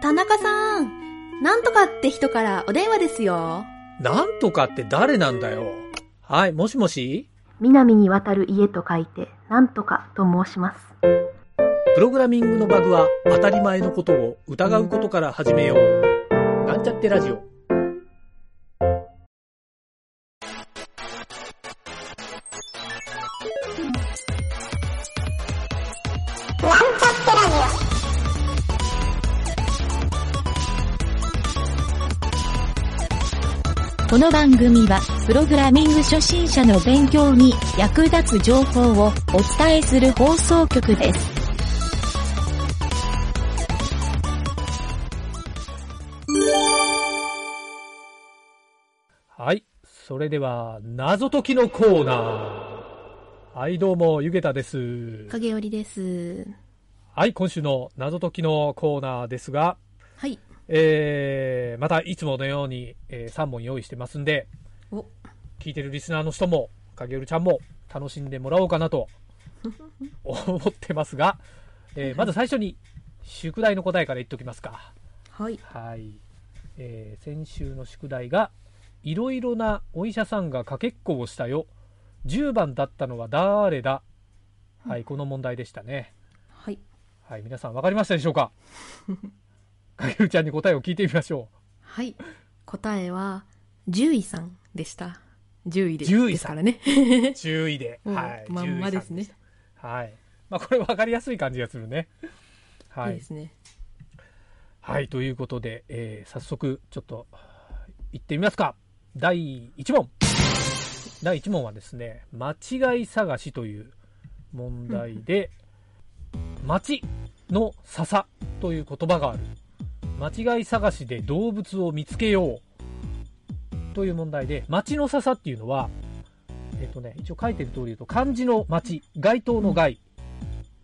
田中さん、なんとかって人からお電話ですよ。なんとかって誰なんだよ。はい、もしもし？南に渡る家と書いて、なんとかと申します。プログラミングのバグは当たり前のことを疑うことから始めよう。なんちゃってラジオ。この番組は、プログラミング初心者の勉強に役立つ情報をお伝えする放送局です。はい。それでは、謎解きのコーナー。はい、どうも、ゆげたです。影織です。はい、今週の謎解きのコーナーですが、はい。えー、またいつものように、え3問用意してますんで、お、聞いてるリスナーの人も、影るちゃんも楽しんでもらおうかなと 思ってますが、えーまず最初に宿題の答えから言っておきますか。はい。はい。えー先週の宿題が、いろいろなお医者さんがかけっこをしたよ。10番だったのは誰だ？はい、この問題でしたね。はい。はい、皆さん分かりましたでしょうか？かけるちゃんに答えを聞いてみましょはい。答えは、獣医さんでした。獣医で獣医さんからね。う。10位で。うんはい。まんまですね10位さんした。はい。まあ、これ分かりやすい感じがするね。はいいいで。すね。はい、ということで、えー早速、ちょっと、行ってみますか。第1問。第1問はですね、間違い探しという問題で、町の笹という言葉がある。間違い探しで動物を見つけよう。という問題で、町の笹っていうのは、えっ、とね、一応書いてる通り言うと、漢字の町、街灯の街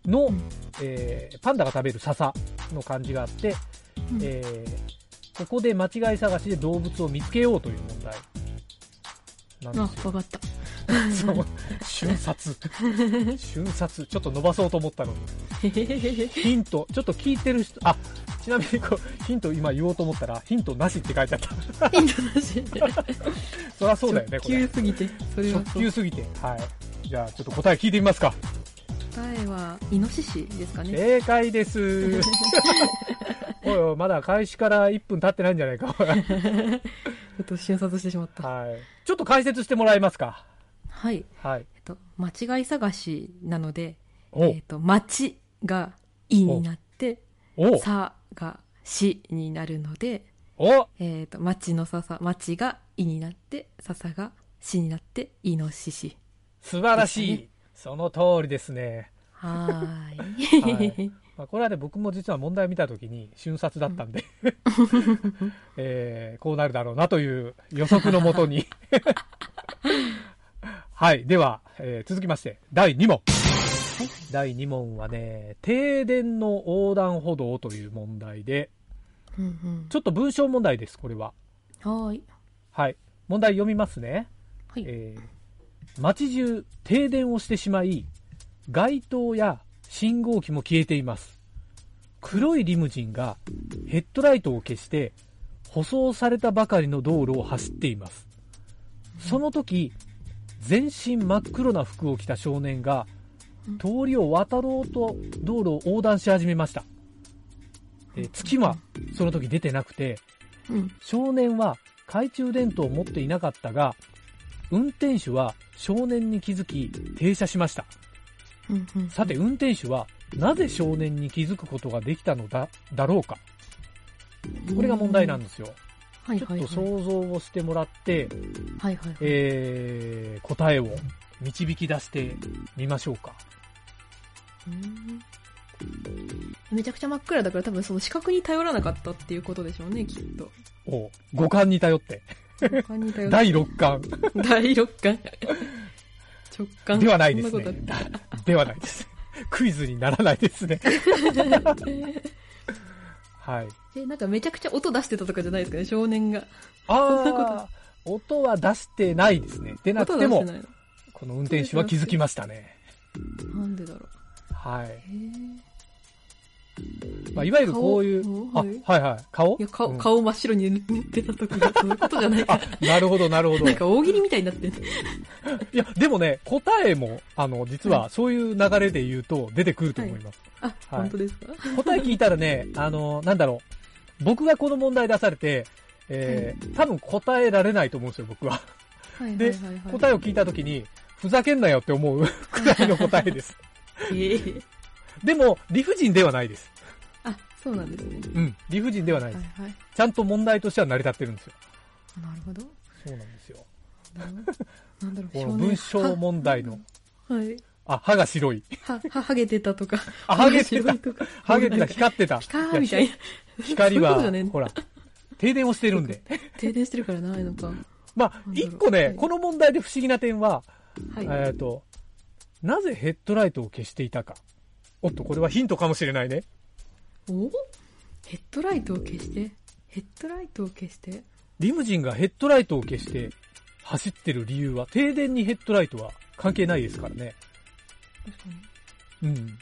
の、うんえーパンダが食べる笹の漢字があって、うんえーここで間違い探しで動物を見つけようという問題なんあです、よ。わかった。そう 瞬殺。瞬殺。ちょっと伸ばそうと思ったのに。ヒント、ちょっと聞いてる人、あ、ちなみにこう、ヒント今言おうと思ったら、ヒントなしって書いてあった。ヒントなし。そりゃそうだよね、これ直球。すぎて、それは直そう。球すぎて。はい。じゃあ、ちょっと答え聞いてみますか。答えは、イノシシですかね。正解です。おいおい、まだ開始から1分経ってないんじゃないか。ちょっと瞬殺してしまった。はい。ちょっと解説してもらえますか。はい。はい。えっと、間違い探しなので、おえっと、町がいになって、おさがしになるので、おえっと、町のささ、町がいになって、ささがしになって、イノシシ。素晴らしい。その通りですね。はーい。はい まあ、これはね、僕も実は問題を見たときに瞬殺だったんで、えーこうなるだろうなという予測のもとに。はい。では、えー続きまして、第2問。はい。第2問はね、停電の横断歩道という問題で、うんうん。ちょっと文章問題です、これは。はーい。はい。問題読みますね。はい。えー街中停電をしてしまい、街灯や信号機も消えています。黒いリムジンがヘッドライトを消して、舗装されたばかりの道路を走っています。その時、全身真っ黒な服を着た少年が、通りを渡ろうと道路を横断し始めました。えー月はその時出てなくて、うん。少年は懐中電灯を持っていなかったが、運転手は少年に気づき停車しました。さて運転手はなぜ少年に気づくことができたのだ、だろうか。これが問題なんですよ。はいはいはい。ちょっと想像をしてもらって、はいはいはい。えー、答えを導き出してみましょうか。うんめちゃくちゃ真っ暗だから多分その視覚に頼らなかったっていうことでしょうね、きっと。お五感に頼って。他に頼第六感第六感。直感。ではないですね。ではないです。クイズにならないですね。はい。たえ、なんかめちゃくちゃ音出してたとかじゃないですかね、少年が。ああ、音は出してないですね。出なくても。この運転手は気づきましたね。なんでだろう。はい。へまあ、いわゆるこういう、はいはいはい。顔？いや、顔、うん顔真っ白に塗ってた時がそういうことじゃないか あ、なるほど、なるほど。なんか大喜利みたいになってる。いや、でもね、答えも、あの、実はそういう流れで言うと出てくると思います。あ、本当ですか？答え聞いたらね、あの、なんだろう。僕がこの問題出されて、えー、多分答えられないと思うんですよ、僕は。はいで答えを聞いたときに、ふざけんなよって思うくらいの答えです。ええでも、理不尽ではないです。あ、そうなんですね。うん、理不尽ではないはいです。はい。ちゃんと問題としては成り立ってるんですよ。なるほど。そうなんですよ。なんだろうこの文章問題の、ははい。あ、歯が白い。は、は、はげてたとか。あハゲてた白いとか。ハゲてた、光ってた。ピカーみたいな。光はほら、停電をしてるんで。停電してるからないのか。まあ、一個ね、はいこの問題で不思議な点は、はい。えっと、なぜヘッドライトを消していたか。おっと、これはヒントかもしれないね。お？ヘッドライトを消して？ヘッドライトを消して？リムジンがヘッドライトを消して走ってる理由は、停電にヘッドライトは関係ないですからね。確かに。うん。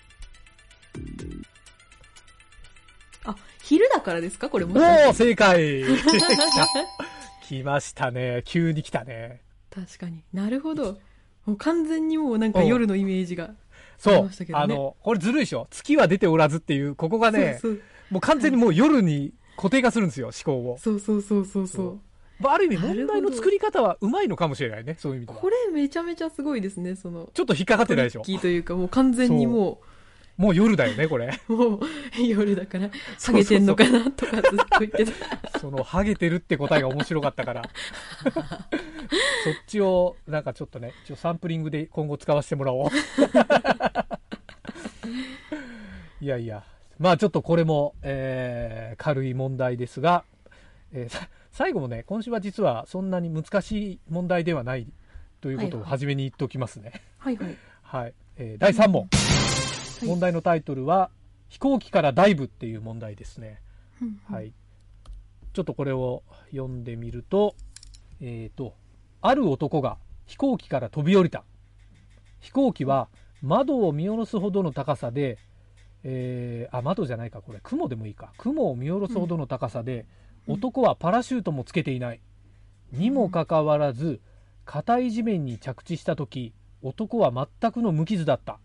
あ、昼だからですか？これも。おー、正解 来ましたね。急に来たね。確かに。なるほど。もう完全にもうなんか夜のイメージが。あそうねあの、これずるいでしょ？月は出ておらずっていう、ここがね、そうもう完全にもう夜に固定化するんですよ、思考を。そうそうそうそうそう。まあ、ある意味問題の作り方はうまいのかもしれないね、そういう意味ではこ。れめちゃめちゃすごいですね、その。ちょっと引っかかってないでしょ？キーというか、もう完全にももう夜だよね、これ。う、もう夜だから、ハゲてんのかなとかずっと言ってた。その、ハゲてるって答えが面白かったから。そっちを、なんかちょっとね、ちょサンプリングで今後使わせてもらおう。いやいや。まあちょっとこれも、えー、軽い問題ですが、えーさ最後もね、今週は実はそんなに難しい問題ではないということを初めに言っておきますね。はいはい。はい。えー第3問。はい問題のタイトルは、飛行機からダイブっていう問題ですね。うんはい。ちょっとこれを読んでみると、えっ、と、ある男が飛行機から飛び降りた。飛行機は窓を見下ろすほどの高さで、えーあ、窓じゃないか、これ、雲でもいいか。雲を見下ろすほどの高さで、うん男はパラシュートもつけていない。にもかかわらず、硬い地面に着地したとき、男は全くの無傷だった。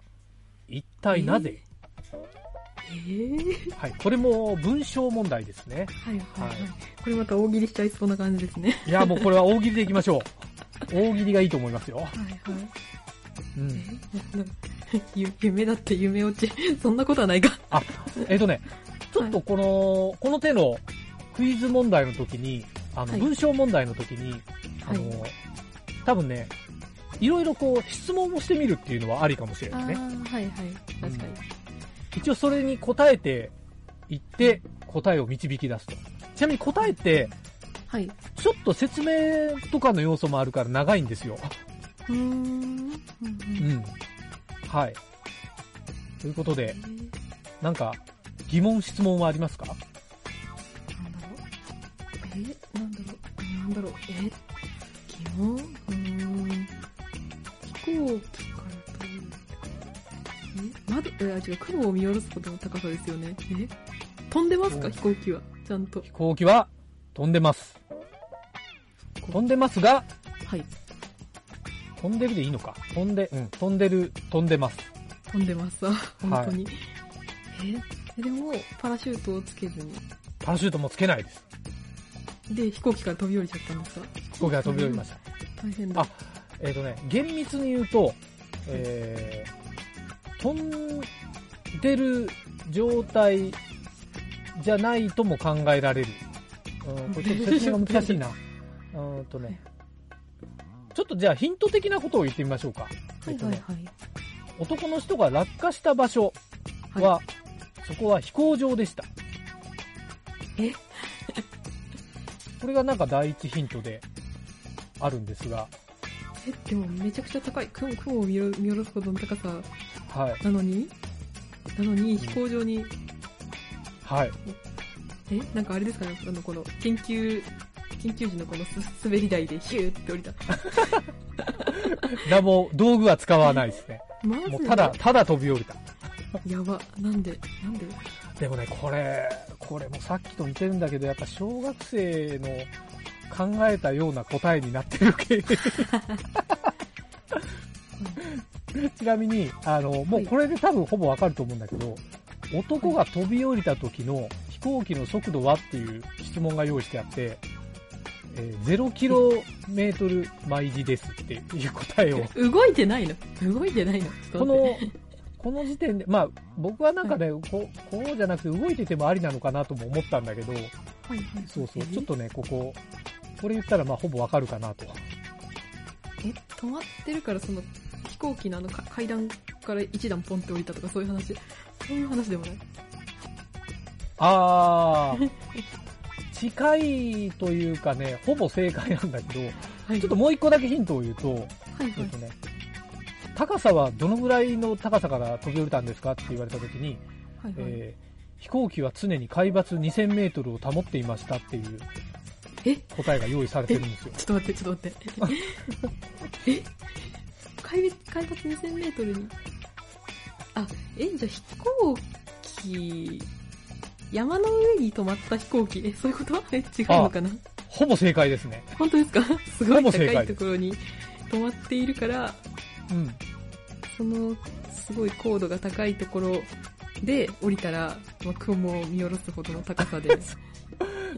一体なぜ、えー、はい、これも文章問題ですね。はいはいはい。はいこれまた大喜利しちゃいそうな感じですね。いや、もうこれは大喜利でいきましょう。大喜利がいいと思いますよ。はいはい。うん。夢だって夢落ち。そんなことはないか。えっ、とね、ちょっとこの、この手のクイズ問題の時に、あの、はい文章問題の時に、あの、は多分ね、いろいろこう質問をしてみるっていうのはありかもしれあないね。ーはいはい。確かに。一応それに答えていって、答えを導き出すと。ちなみに答えって、はい。ちょっと説明とかの要素もあるから長いんですよ。うーん。うんうんうん。はい。ということで、なんか、疑問、質問はありますか？なんだろう？え、なんだろう？なんだろう？え、疑問？飛行機から飛ぶ。え、窓、え、あ、違う、雲を見下ろすほどの高さですよね。え？飛んでますか？うん飛行機は。ちゃんと。飛行機は飛んでます。飛んでますが、はい。飛んでるでいいのか？飛んで、うん、飛んでる、飛んでます。飛んでます。あ本当に。え？え、でも、パラシュートをつけずに。パラシュートもつけないです。で、飛行機から飛び降りちゃったんですか？飛行機が飛び降りました。大変だ。あえっ、とね、厳密に言うと、えー、飛んでる状態じゃないとも考えられる。うん、これちょっと説明が難しいな。うーんとね。ちょっとじゃあヒント的なことを言ってみましょうか。はいはいはい。男の人が落下した場所は、はそこは飛行場でした。え？これがなんか第一ヒントであるんですが、え、でもめちゃくちゃ高い。雲雲を見下ろ見下ろすほどの高さはい。なのに？なのに飛行場に、はい。えなんかあれですかね？あの、この研究、研究時のこのす滑り台でヒューって降りた。ラボ、道具は使わないですね。マジで？もうただ、ただ飛び降りた。やば。なんで？なんで？でもね、これ、これもさっきと似てるんだけど、やっぱ小学生の考えたような答えになってる系。ちなみに、あの、もうこれで多分ほぼわかると思うんだけど、男が飛び降りた時の飛行機の速度はっていう質問が用意してあって、えー0キロメートル毎時ですっていう答えを、動いてないの？動いてないの？この、この時点で、まあ、僕はなんかね、こう、こうじゃなくて動いててもありなのかなとも思ったんだけど、はいはい。そうそう、えちょっとね、ここ、これ言ったらまあほぼわかるかなとは。え、止まってるからその飛行機のあのか階段から一段ポンって降りたとかそういう話？そういう話でもない？あー、近いというかね、ほぼ正解なんだけど、はい。ちょっともう一個だけヒントを言うと、はいはい。えっとね、高さはどのぐらいの高さから飛び降りたんですかって言われたときに、はいはい、えー飛行機は常に海抜2000メートルを保っていましたっていう。え答えが用意されてるんですよ。ちょっと待って、ちょっと待って。え？海抜海抜2000メートルに？あ、え、じゃあ飛行機、山の上に止まった飛行機？え、そういうこと？え、違うのかな？ほぼ正解ですね。本当ですか？すごい高いところに止まっているから、うん。その、すごい高度が高いところで降りたら、まあ、雲を見下ろすほどの高さで。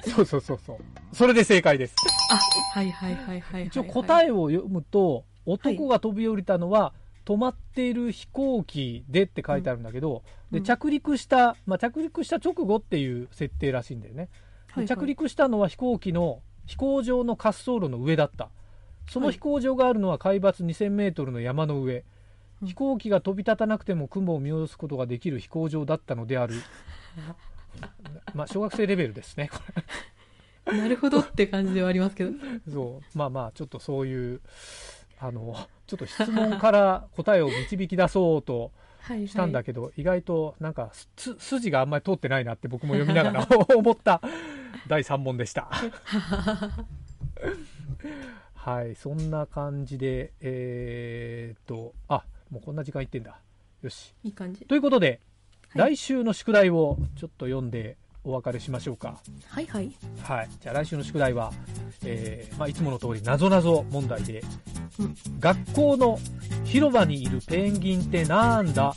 そうそうそうそう。それで正解です。あ、はいはいはいはいはい、はい。一応答えを読むと、男が飛び降りたのは、止まっている飛行機でって書いてあるんだけど、で、うん着陸した、まあ、着陸した直後っていう設定らしいんだよね。はいはい着陸したのは飛行機の飛行場の滑走路の上だった。その飛行場があるのは海抜2000メートルの山の上。うん飛行機が飛び立たなくても雲を見下ろすことができる飛行場だったのである。まあ、小学生レベルですね。こ なるほどって感じではありますけど。れそう。まあまあ、ちょっとそういう、あの、ちょっと質問から答えを導き出そうとはい、はい。したんだけど、意外となんかす筋があんまり通ってないなって僕も読みながら 思った第3問でした。はい、そんな感じで、えーっと、あ、もうこんな時間いってんだ。よし。いい感じ。ということで、はい来週の宿題をちょっと読んでお別れしましょうか。はいはい。はい。じゃあ来週の宿題は、えー、まあいつもの通り、なぞなぞ問題で、うん学校の広場にいるペンギンってなんだ？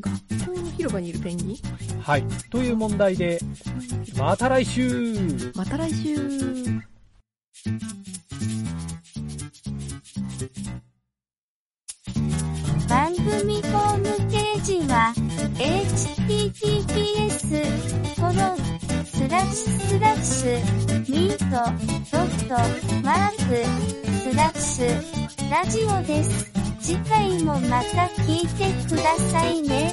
学校の広場にいるペンギン？はい。という問題で、また来週また来週 https コロンスラッシュスラッシュミートドットマークスラッシュラジオです。次回もまた聞いてくださいね。